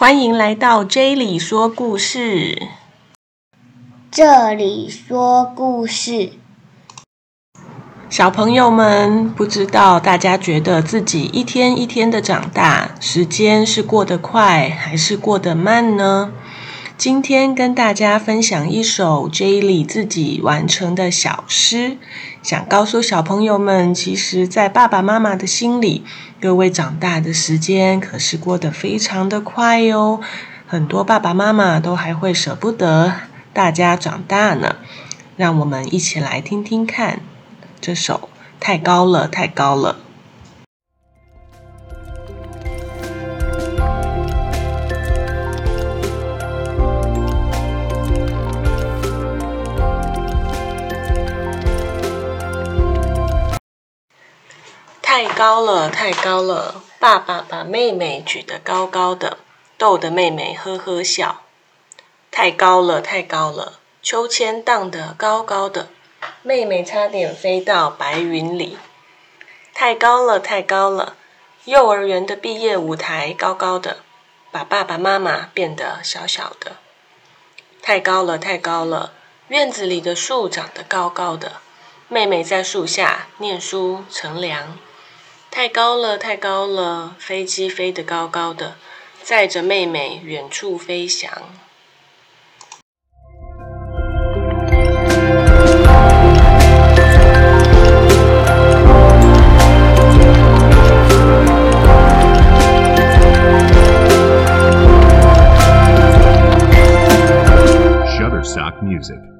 欢迎来到 J 里说故事。这里说故事，小朋友们，不知道大家觉得自己一天一天的长大，时间是过得快还是过得慢呢？今天跟大家分享一首 J 里自己完成的小诗，想告诉小朋友们，其实，在爸爸妈妈的心里，各位长大的时间可是过得非常的快哟。很多爸爸妈妈都还会舍不得大家长大呢。让我们一起来听听看这首《太高了，太高了》。太高了，太高了！爸爸把妹妹举得高高的，逗得妹妹呵呵笑。太高了，太高了！秋千荡得高高的，妹妹差点飞到白云里。太高了，太高了！幼儿园的毕业舞台高高的，把爸爸妈妈变得小小的。太高了，太高了！院子里的树长得高高的，妹妹在树下念书乘凉。太高了，太高了！飞机飞得高高的，载着妹妹远处飞翔。Shutterstock Music.